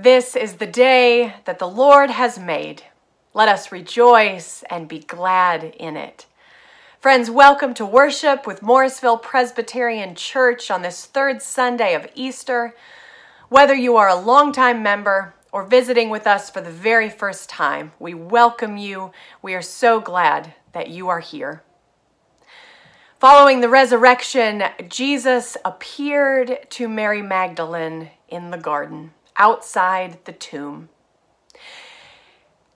This is the day that the Lord has made. Let us rejoice and be glad in it. Friends, welcome to worship with Morrisville Presbyterian Church on this third Sunday of Easter. Whether you are a longtime member or visiting with us for the very first time, we welcome you. We are so glad that you are here. Following the resurrection, Jesus appeared to Mary Magdalene in the garden, outside the tomb.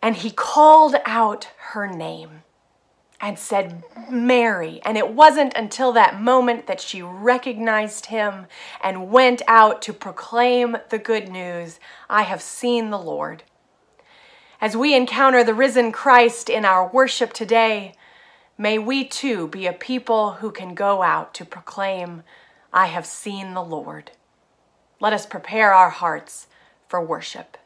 And he called out her name and said, Mary. And it wasn't until that moment that she recognized him and went out to proclaim the good news I have seen the Lord. As we encounter the risen Christ in our worship today, may we too be a people who can go out to proclaim, I have seen the Lord. Let us prepare our hearts for worship.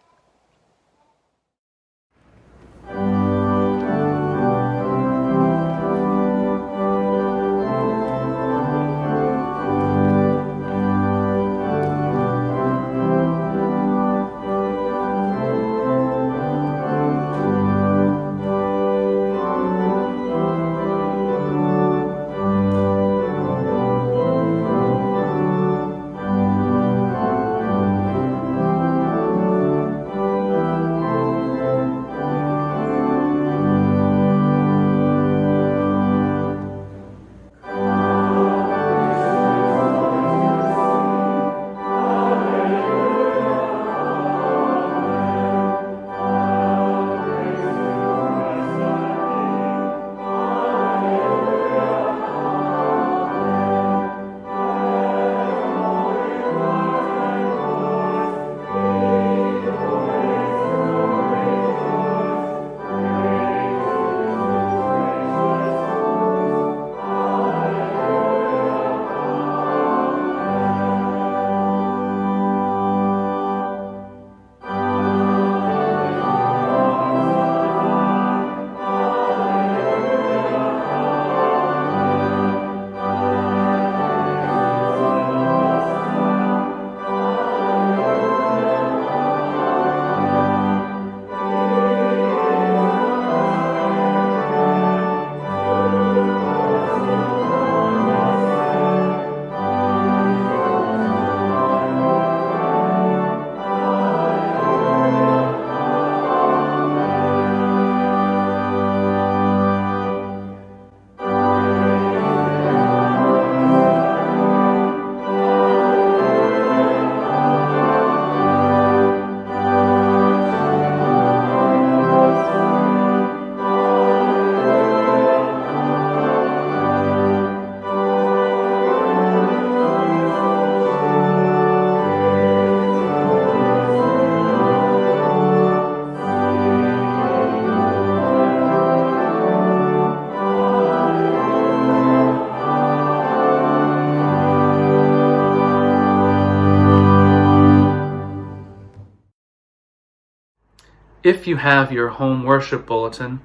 If you have your home worship bulletin,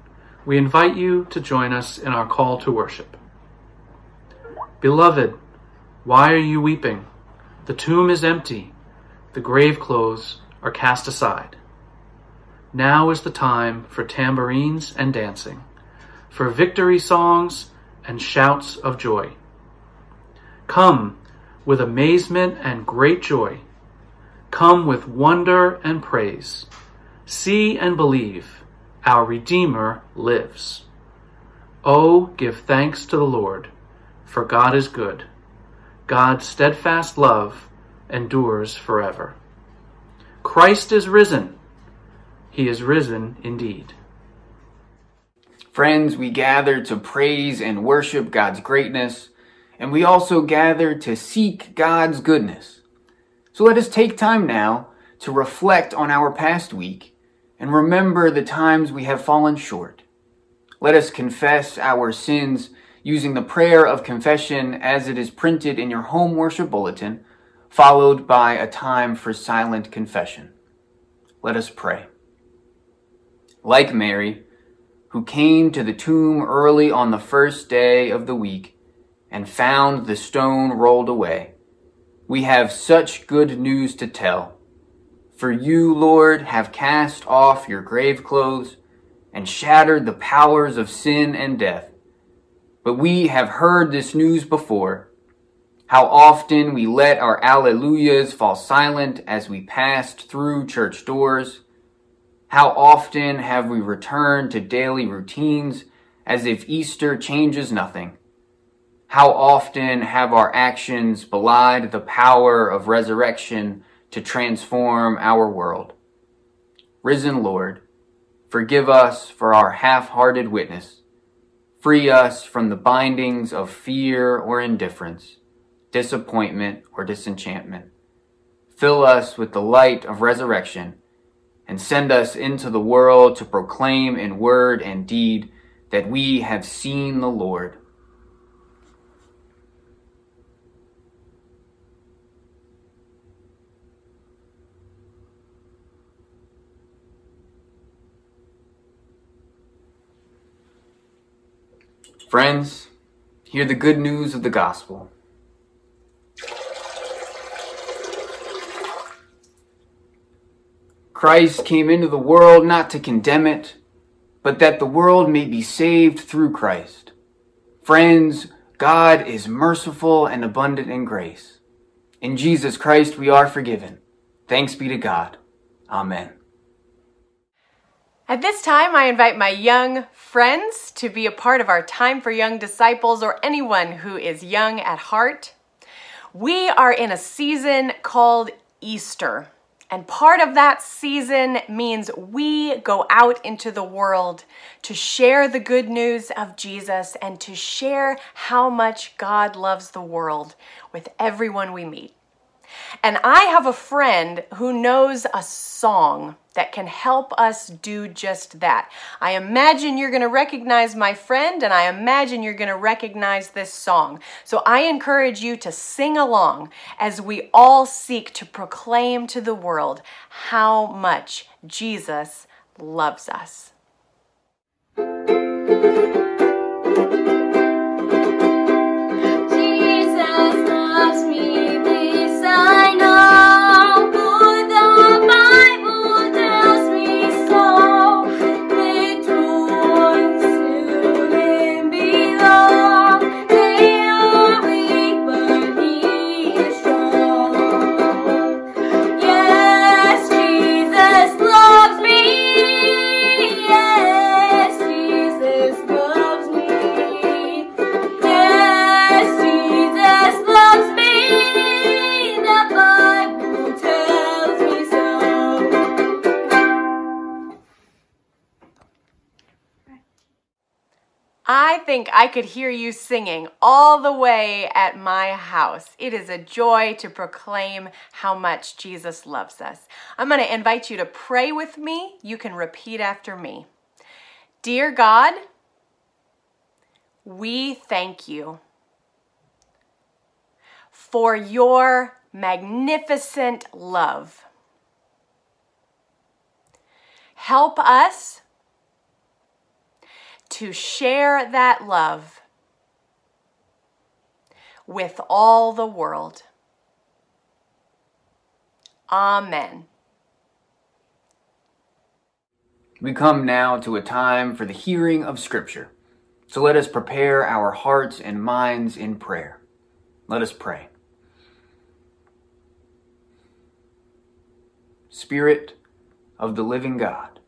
we invite you to join us in our call to worship. Beloved, why are you weeping? The tomb is empty, the grave clothes are cast aside. Now is the time for tambourines and dancing, for victory songs and shouts of joy. Come with amazement and great joy. Come with wonder and praise. See and believe, our Redeemer lives. Oh, give thanks to the Lord, for God is good. God's steadfast love endures forever. Christ is risen. He is risen indeed. Friends, we gather to praise and worship God's greatness, and we also gather to seek God's goodness. So let us take time now to reflect on our past week and remember the times we have fallen short. Let us confess our sins using the prayer of confession as it is printed in your home worship bulletin, followed by a time for silent confession. Let us pray. Like Mary, who came to the tomb early on the first day of the week and found the stone rolled away, we have such good news to tell For you, Lord, have cast off your grave clothes and shattered the powers of sin and death. But we have heard this news before how often we let our alleluias fall silent as we passed through church doors. How often have we returned to daily routines as if Easter changes nothing. How often have our actions belied the power of resurrection to transform our world? Risen Lord, forgive us for our half-hearted witness. Free us from the bindings of fear or indifference disappointment, or disenchantment. Fill us with the light of resurrection and send us into the world to proclaim in word and deed that we have seen the Lord. Friends, hear the good news of the gospel. Christ came into the world not to condemn it, but that the world may be saved through Christ. Friends, God is merciful and abundant in grace. In Jesus Christ we are forgiven. Thanks be to God. Amen. At this time, I invite my young friends to be a part of our Time for Young Disciples or anyone who is young at heart. We are in a season called Easter. And part of that season means we go out into the world to share the good news of Jesus and to share how much God loves the world with everyone we meet. And I have a friend who knows a song that can help us do just that. I imagine you're going to recognize my friend, and I imagine you're going to recognize this song. So I encourage you to sing along as we all seek to proclaim to the world how much Jesus loves us. Think I could hear you singing all the way at my house. It is a joy to proclaim how much Jesus loves us. I'm going to invite you to pray with me. You can repeat after me. Dear God, we thank you for your magnificent love. Help us to share that love with all the world. Amen. We come now to a time for the hearing of Scripture. So let us prepare our hearts and minds in prayer. Let us pray. Spirit of the living God,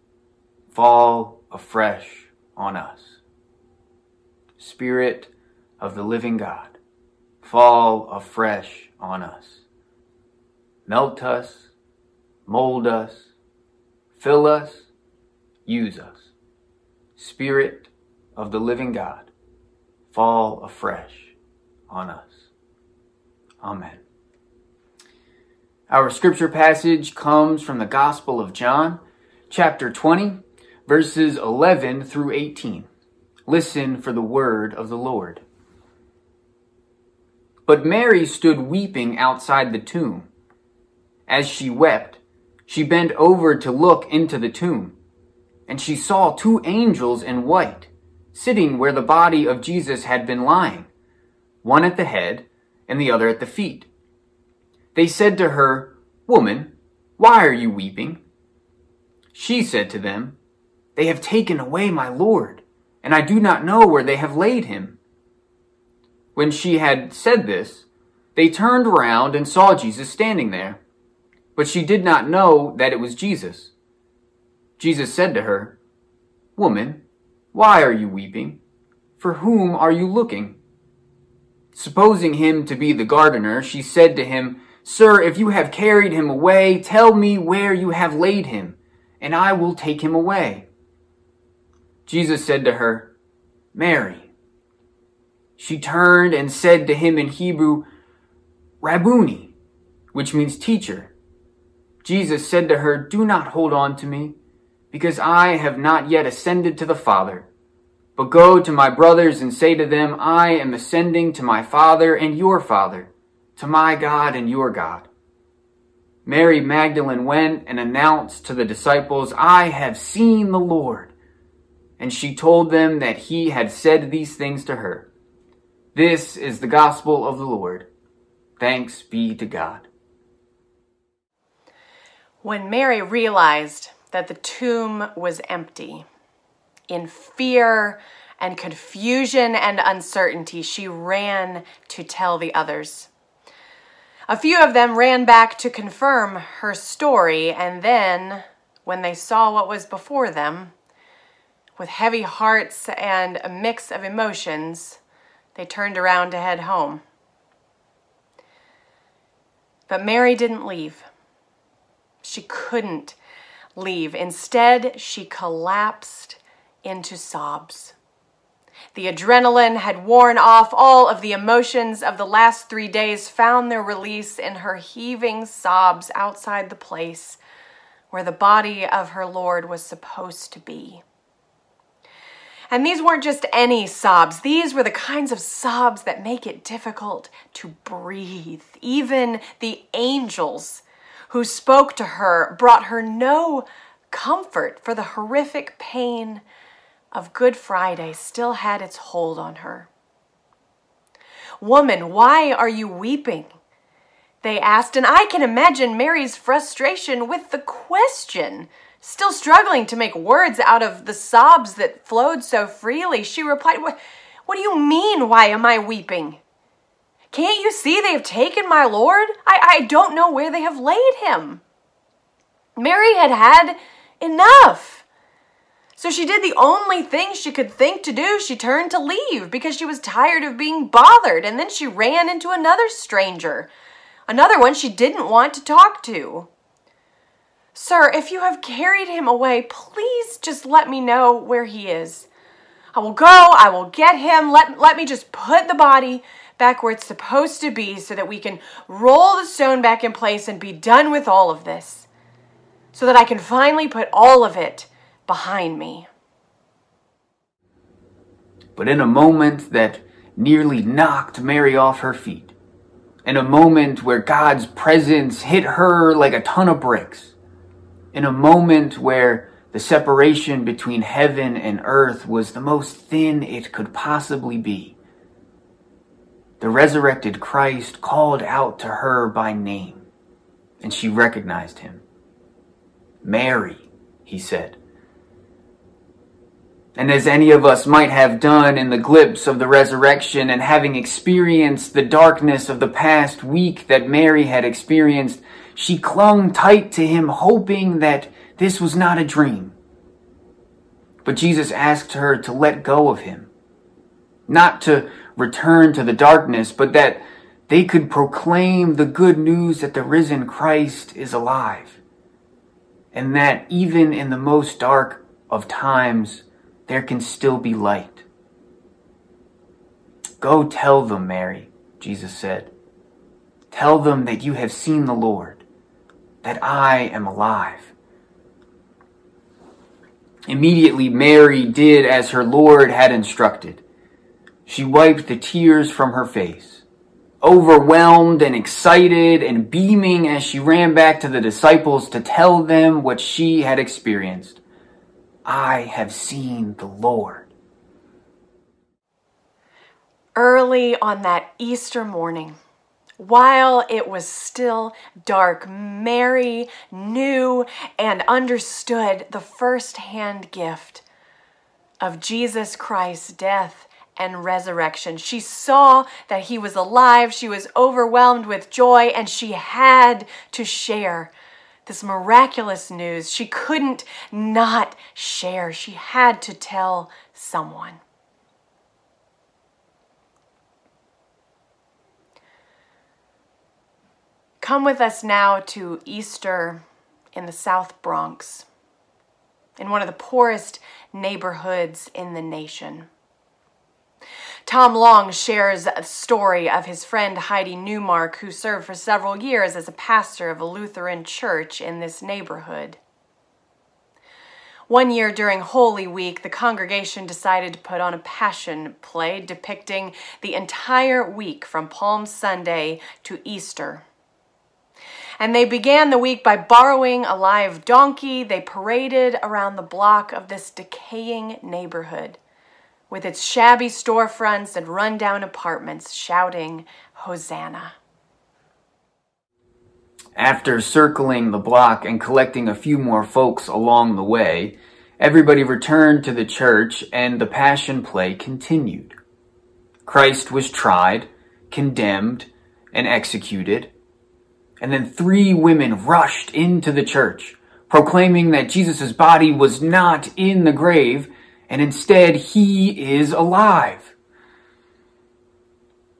fall afresh on us. Spirit of the living God, fall afresh on us. Melt us, mold us, fill us, use us. Spirit of the living God, fall afresh on us. Amen. Our scripture passage comes from the Gospel of John, chapter 20, verses 11 through 18. Listen for the word of the Lord. But Mary stood weeping outside the tomb. As she wept, she bent over to look into the tomb, and she saw two angels in white, sitting where the body of Jesus had been lying, one at the head and the other at the feet. They said to her, Woman, Why are you weeping? She said to them, They have taken away my Lord, and I do not know where they have laid him. When she had said this, they turned round and saw Jesus standing there, but she did not know that it was Jesus. Jesus said to her, Woman, why are you weeping? For whom are you looking? Supposing him to be the gardener, she said to him, Sir, if you have carried him away, tell me where you have laid him, and I will take him away. Jesus said to her, Mary. She turned and said to him in Hebrew, Rabboni, which means teacher. Jesus said to her, Do not hold on to me, because I have not yet ascended to the Father. But go to my brothers and say to them, I am ascending to my Father and your Father to my God and your God. Mary Magdalene went and announced to the disciples, I have seen the Lord. And she told them that he had said these things to her. This is the gospel of the Lord. Thanks be to God. When Mary realized that the tomb was empty, in fear and confusion and uncertainty, she ran to tell the others. A few of them ran back to confirm her story, and then, when they saw what was before them, with heavy hearts and a mix of emotions, they turned around to head home. But Mary didn't leave. She couldn't leave. Instead, she collapsed into sobs. The adrenaline had worn off. All of the emotions of the last three days found their release in her heaving sobs outside the place where the body of her Lord was supposed to be. And these weren't just any sobs, these were the kinds of sobs that make it difficult to breathe. Even the angels who spoke to her brought her no comfort for the horrific pain of Good Friday still had its hold on her. Woman, why are you weeping? They asked, and I can imagine Mary's frustration with the question. Still struggling to make words out of the sobs that flowed so freely, she replied, What, what do you mean, why am I weeping? Can't you see they have taken my Lord? I, I don't know where they have laid him. Mary had had enough. So she did the only thing she could think to do. She turned to leave because she was tired of being bothered, and then she ran into another stranger, another one she didn't want to talk to. Sir, if you have carried him away, please just let me know where he is. I will go, I will get him. Let, let me just put the body back where it's supposed to be so that we can roll the stone back in place and be done with all of this. So that I can finally put all of it behind me. But in a moment that nearly knocked Mary off her feet, in a moment where God's presence hit her like a ton of bricks, in a moment where the separation between heaven and earth was the most thin it could possibly be, the resurrected Christ called out to her by name, and she recognized him. Mary, he said and as any of us might have done in the glimpse of the resurrection and having experienced the darkness of the past week that Mary had experienced, she clung tight to him, hoping that this was not a dream. But Jesus asked her to let go of him, not to return to the darkness, but that they could proclaim the good news that the risen Christ is alive, and that even in the most dark of times, there can still be light. Go tell them, Mary, Jesus said. Tell them that you have seen the Lord, that I am alive. Immediately, Mary did as her Lord had instructed. She wiped the tears from her face. Overwhelmed and excited and beaming as she ran back to the disciples to tell them what she had experienced. I have seen the Lord. Early on that Easter morning, While it was still dark, Mary knew and understood the first hand gift of Jesus Christ's death and resurrection. She saw that he was alive. She was overwhelmed with joy, and she had to share this miraculous news. She couldn't not share, she had to tell someone. Come with us now to Easter in the South Bronx, in one of the poorest neighborhoods in the nation. Tom Long shares a story of his friend Heidi Neumark, who served for several years as a pastor of a Lutheran church in this neighborhood. One year during Holy Week, the congregation decided to put on a passion play depicting the entire week from Palm Sunday to Easter. And they began the week by borrowing a live donkey. They paraded around the block of this decaying neighborhood with its shabby storefronts and rundown apartments shouting, Hosanna. After circling the block and collecting a few more folks along the way, everybody returned to the church and the Passion Play continued. Christ was tried, condemned, and executed and then three women rushed into the church, proclaiming that Jesus' body was not in the grave, and instead he is alive.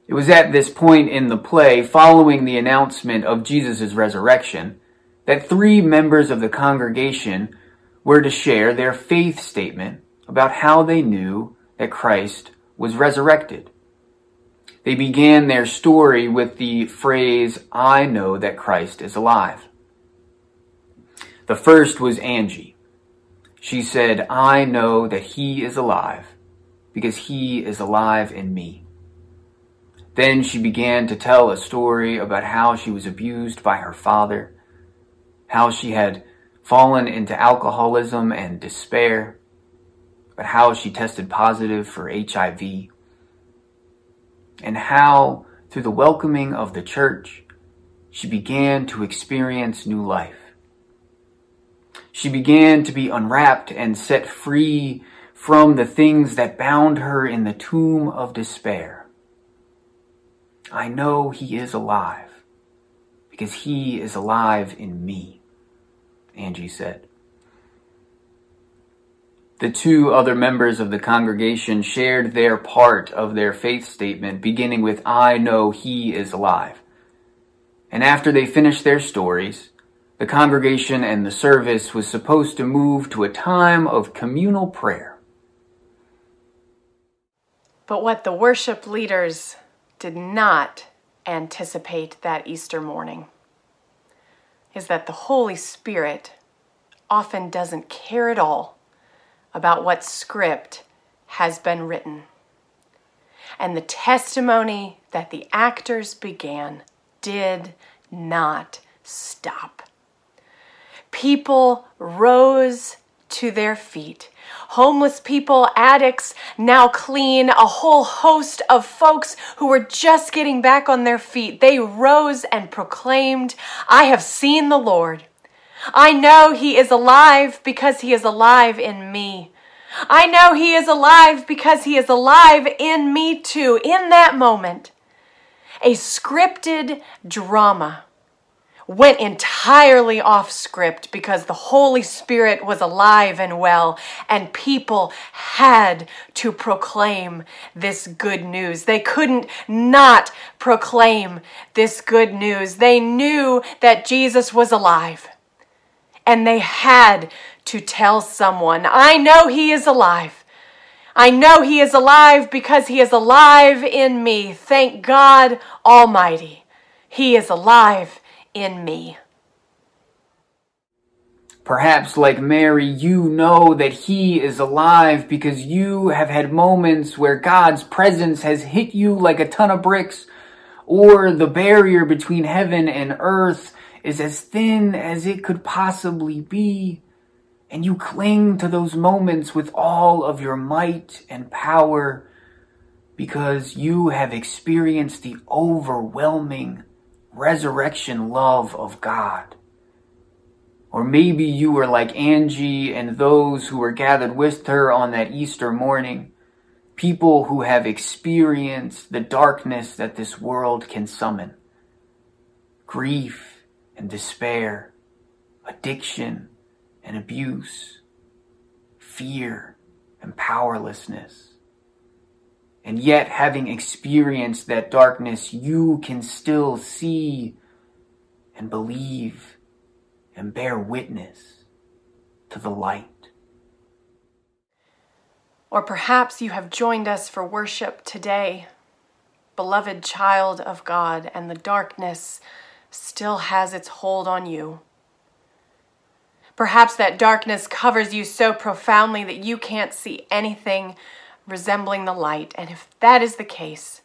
It was at this point in the play, following the announcement of Jesus' resurrection, that three members of the congregation were to share their faith statement about how they knew that Christ was resurrected. They began their story with the phrase, I know that Christ is alive. The first was Angie. She said, I know that he is alive because he is alive in me. Then she began to tell a story about how she was abused by her father, how she had fallen into alcoholism and despair, but how she tested positive for HIV and how, through the welcoming of the church, she began to experience new life. She began to be unwrapped and set free from the things that bound her in the tomb of despair. I know he is alive because he is alive in me, Angie said. The two other members of the congregation shared their part of their faith statement, beginning with, I know he is alive. And after they finished their stories, the congregation and the service was supposed to move to a time of communal prayer. But what the worship leaders did not anticipate that Easter morning is that the Holy Spirit often doesn't care at all about what script has been written. And the testimony that the actors began did not stop. People rose to their feet. Homeless people, addicts, now clean, a whole host of folks who were just getting back on their feet. They rose and proclaimed, I have seen the Lord. I know he is alive because he is alive in me. I know he is alive because he is alive in me too, in that moment. A scripted drama went entirely off script because the Holy Spirit was alive and well, and people had to proclaim this good news. They couldn't not proclaim this good news. They knew that Jesus was alive and they had to tell someone, I know he is alive. I know he is alive because he is alive in me. Thank God Almighty. He is alive in me. Perhaps, like Mary, you know that He is alive because you have had moments where God's presence has hit you like a ton of bricks, or the barrier between heaven and earth is as thin as it could possibly be, and you cling to those moments with all of your might and power, because you have experienced the overwhelming resurrection love of God. Or maybe you were like Angie and those who were gathered with her on that Easter morning, people who have experienced the darkness that this world can summon grief and despair, addiction and abuse, fear and powerlessness. And yet, having experienced that darkness, you can still see and believe and bear witness to the light. Or perhaps you have joined us for worship today, beloved child of God, and the darkness still has its hold on you. Perhaps that darkness covers you so profoundly that you can't see anything resembling the light. And if that is the case,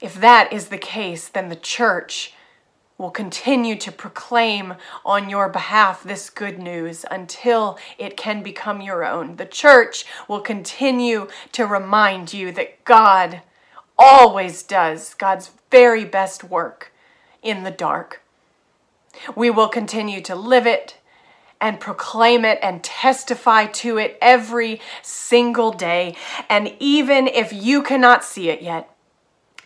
if that is the case, then the church will continue to proclaim on your behalf this good news until it can become your own. The church will continue to remind you that God always does God's very best work in the dark. We will continue to live it and proclaim it and testify to it every single day. And even if you cannot see it yet,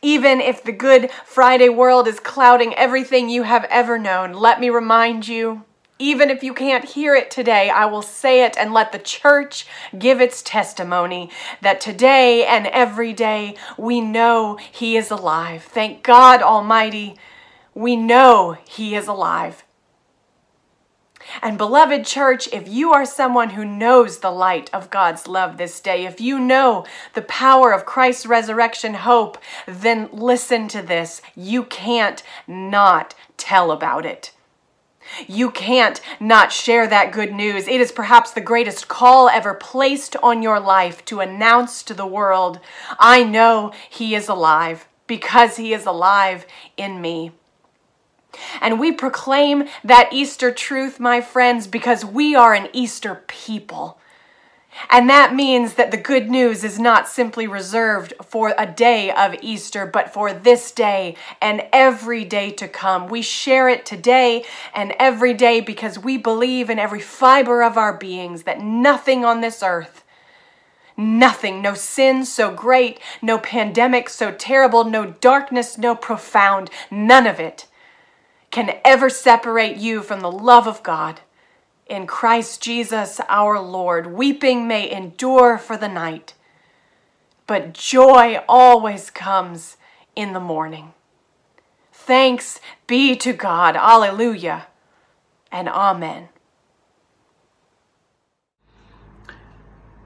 even if the Good Friday world is clouding everything you have ever known, let me remind you even if you can't hear it today, I will say it and let the church give its testimony that today and every day we know He is alive. Thank God Almighty, we know He is alive. And beloved church, if you are someone who knows the light of God's love this day, if you know the power of Christ's resurrection hope, then listen to this. You can't not tell about it. You can't not share that good news. It is perhaps the greatest call ever placed on your life to announce to the world, I know He is alive because He is alive in me. And we proclaim that Easter truth, my friends, because we are an Easter people. And that means that the good news is not simply reserved for a day of Easter, but for this day and every day to come. We share it today and every day because we believe in every fiber of our beings that nothing on this earth, nothing, no sin so great, no pandemic so terrible, no darkness, no profound, none of it can ever separate you from the love of God. In Christ Jesus our Lord, weeping may endure for the night, but joy always comes in the morning. Thanks be to God. Alleluia and Amen.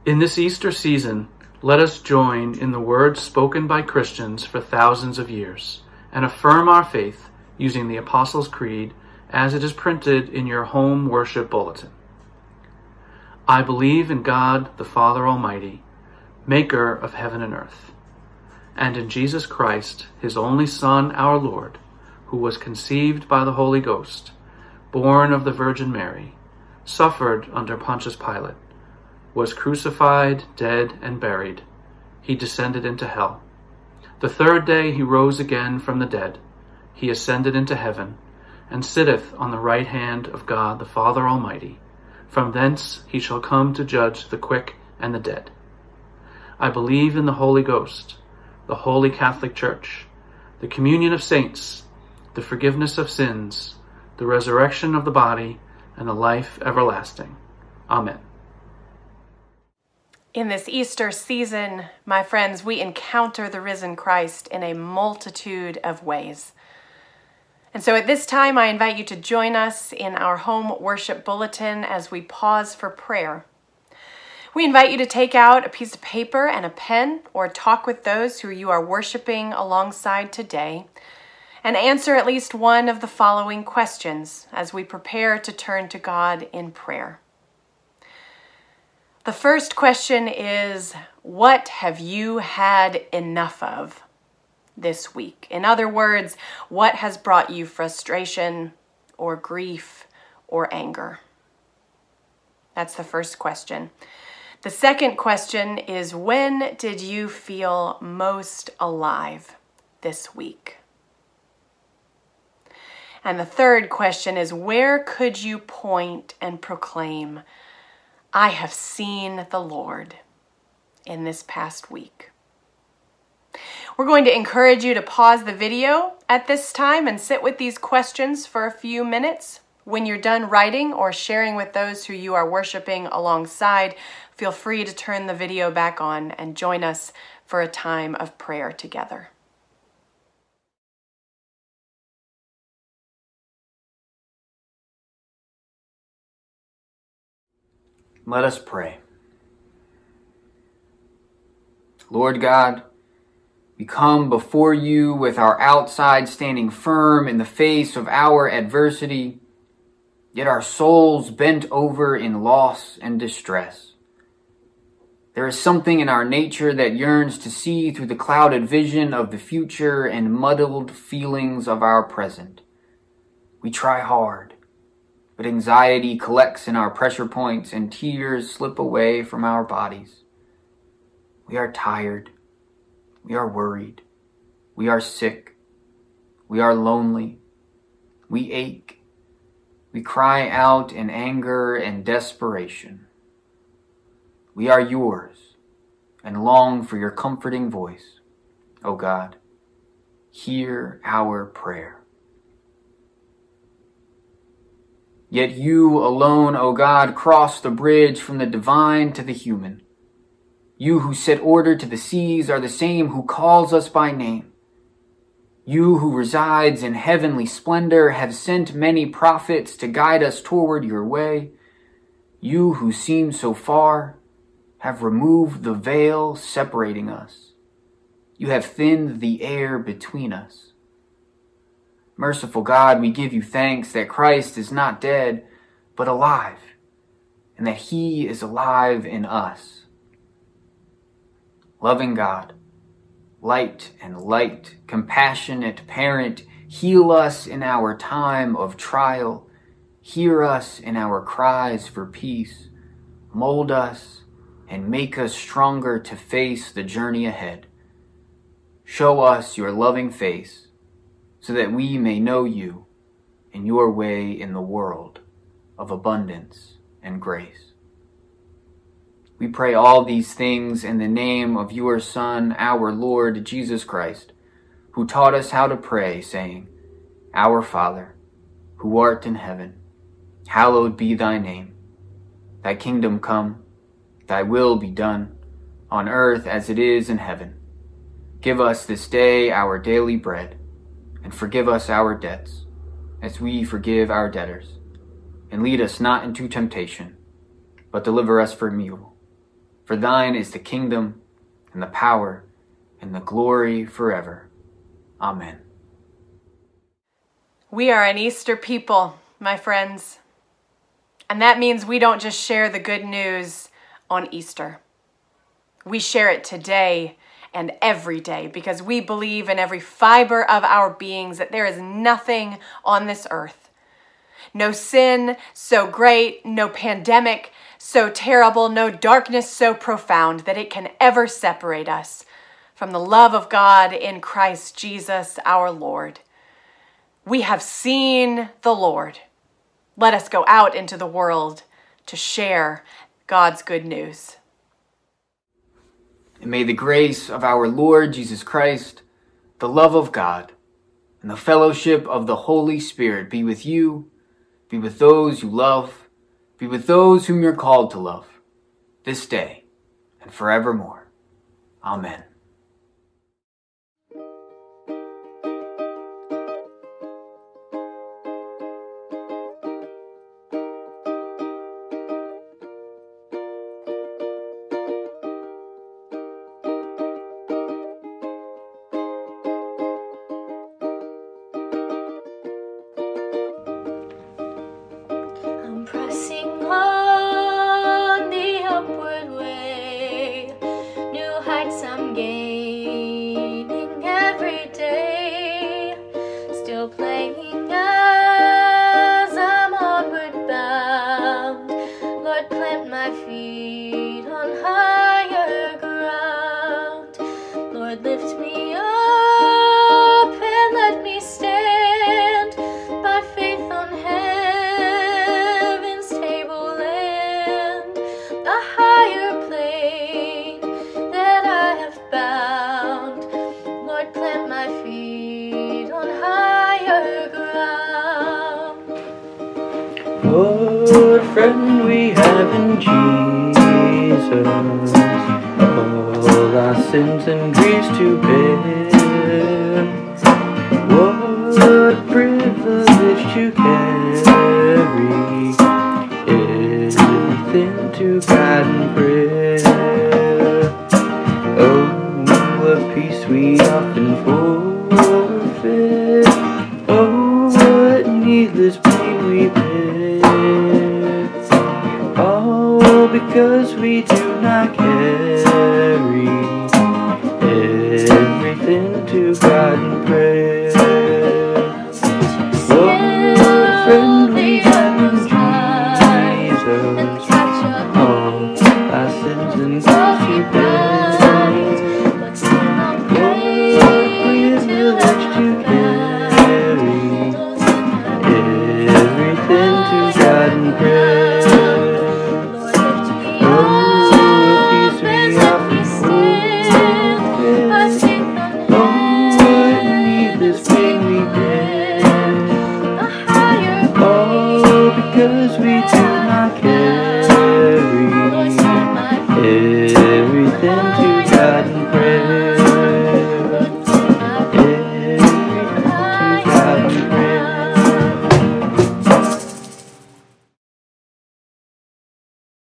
In this Easter season, let us join in the words spoken by Christians for thousands of years and affirm our faith using the Apostles' Creed as it is printed in your home worship bulletin. I believe in God the Father Almighty, maker of heaven and earth, and in Jesus Christ, his only Son, our Lord, who was conceived by the Holy Ghost, born of the Virgin Mary, suffered under Pontius Pilate, was crucified, dead, and buried. He descended into hell. The third day he rose again from the dead he ascended into heaven, and sitteth on the right hand of God the Father Almighty. From thence he shall come to judge the quick and the dead. I believe in the Holy Ghost, the holy Catholic Church, the communion of saints, the forgiveness of sins, the resurrection of the body, and the life everlasting. Amen. In this Easter season, my friends, we encounter the risen Christ in a multitude of ways. And so at this time, I invite you to join us in our home worship bulletin as we pause for prayer. We invite you to take out a piece of paper and a pen or talk with those who you are worshiping alongside today and answer at least one of the following questions as we prepare to turn to God in prayer. The first question is What have you had enough of? This week? In other words, what has brought you frustration or grief or anger? That's the first question. The second question is When did you feel most alive this week? And the third question is Where could you point and proclaim, I have seen the Lord in this past week? We're going to encourage you to pause the video at this time and sit with these questions for a few minutes. When you're done writing or sharing with those who you are worshiping alongside, feel free to turn the video back on and join us for a time of prayer together. Let us pray. Lord God, we come before you with our outside standing firm in the face of our adversity yet our souls bent over in loss and distress. There is something in our nature that yearns to see through the clouded vision of the future and muddled feelings of our present. We try hard, but anxiety collects in our pressure points and tears slip away from our bodies. We are tired. We are worried. We are sick. We are lonely. We ache we cry out in anger and desperation. We are yours and long for your comforting voice, O God. Hear our prayer. Yet you alone, O God, cross the bridge from the divine to the human. You who set order to the seas are the same who calls us by name. You who resides in heavenly splendor have sent many prophets to guide us toward your way. You who seem so far have removed the veil separating us. You have thinned the air between us. Merciful God, we give you thanks that Christ is not dead, but alive, and that he is alive in us. Loving God, light and light, compassionate parent, heal us in our time of trial, hear us in our cries for peace, mold us and make us stronger to face the journey ahead. Show us your loving face so that we may know you and your way in the world of abundance and grace. We pray all these things in the name of your Son, our Lord Jesus Christ, who taught us how to pray, saying, Our Father, who art in heaven, hallowed be thy name. Thy kingdom come, thy will be done, on earth as it is in heaven. Give us this day our daily bread, and forgive us our debts, as we forgive our debtors. And lead us not into temptation, but deliver us from evil. For thine is the kingdom, and the power, and the glory forever. Amen. We are an Easter people, my friends. And that means we don't just share the good news on Easter. We share it today and every day because we believe in every fiber of our beings that there is nothing on this earth. No sin so great, no pandemic so terrible, no darkness so profound that it can ever separate us from the love of God in Christ Jesus our Lord. We have seen the Lord. Let us go out into the world to share God's good news. And may the grace of our Lord Jesus Christ, the love of God, and the fellowship of the Holy Spirit be with you, be with those you love be with those whom you're called to love, this day and forevermore. Amen. Feet. heaven, Jesus. All our sins and griefs to bear. because we do not carry everything to God and praise.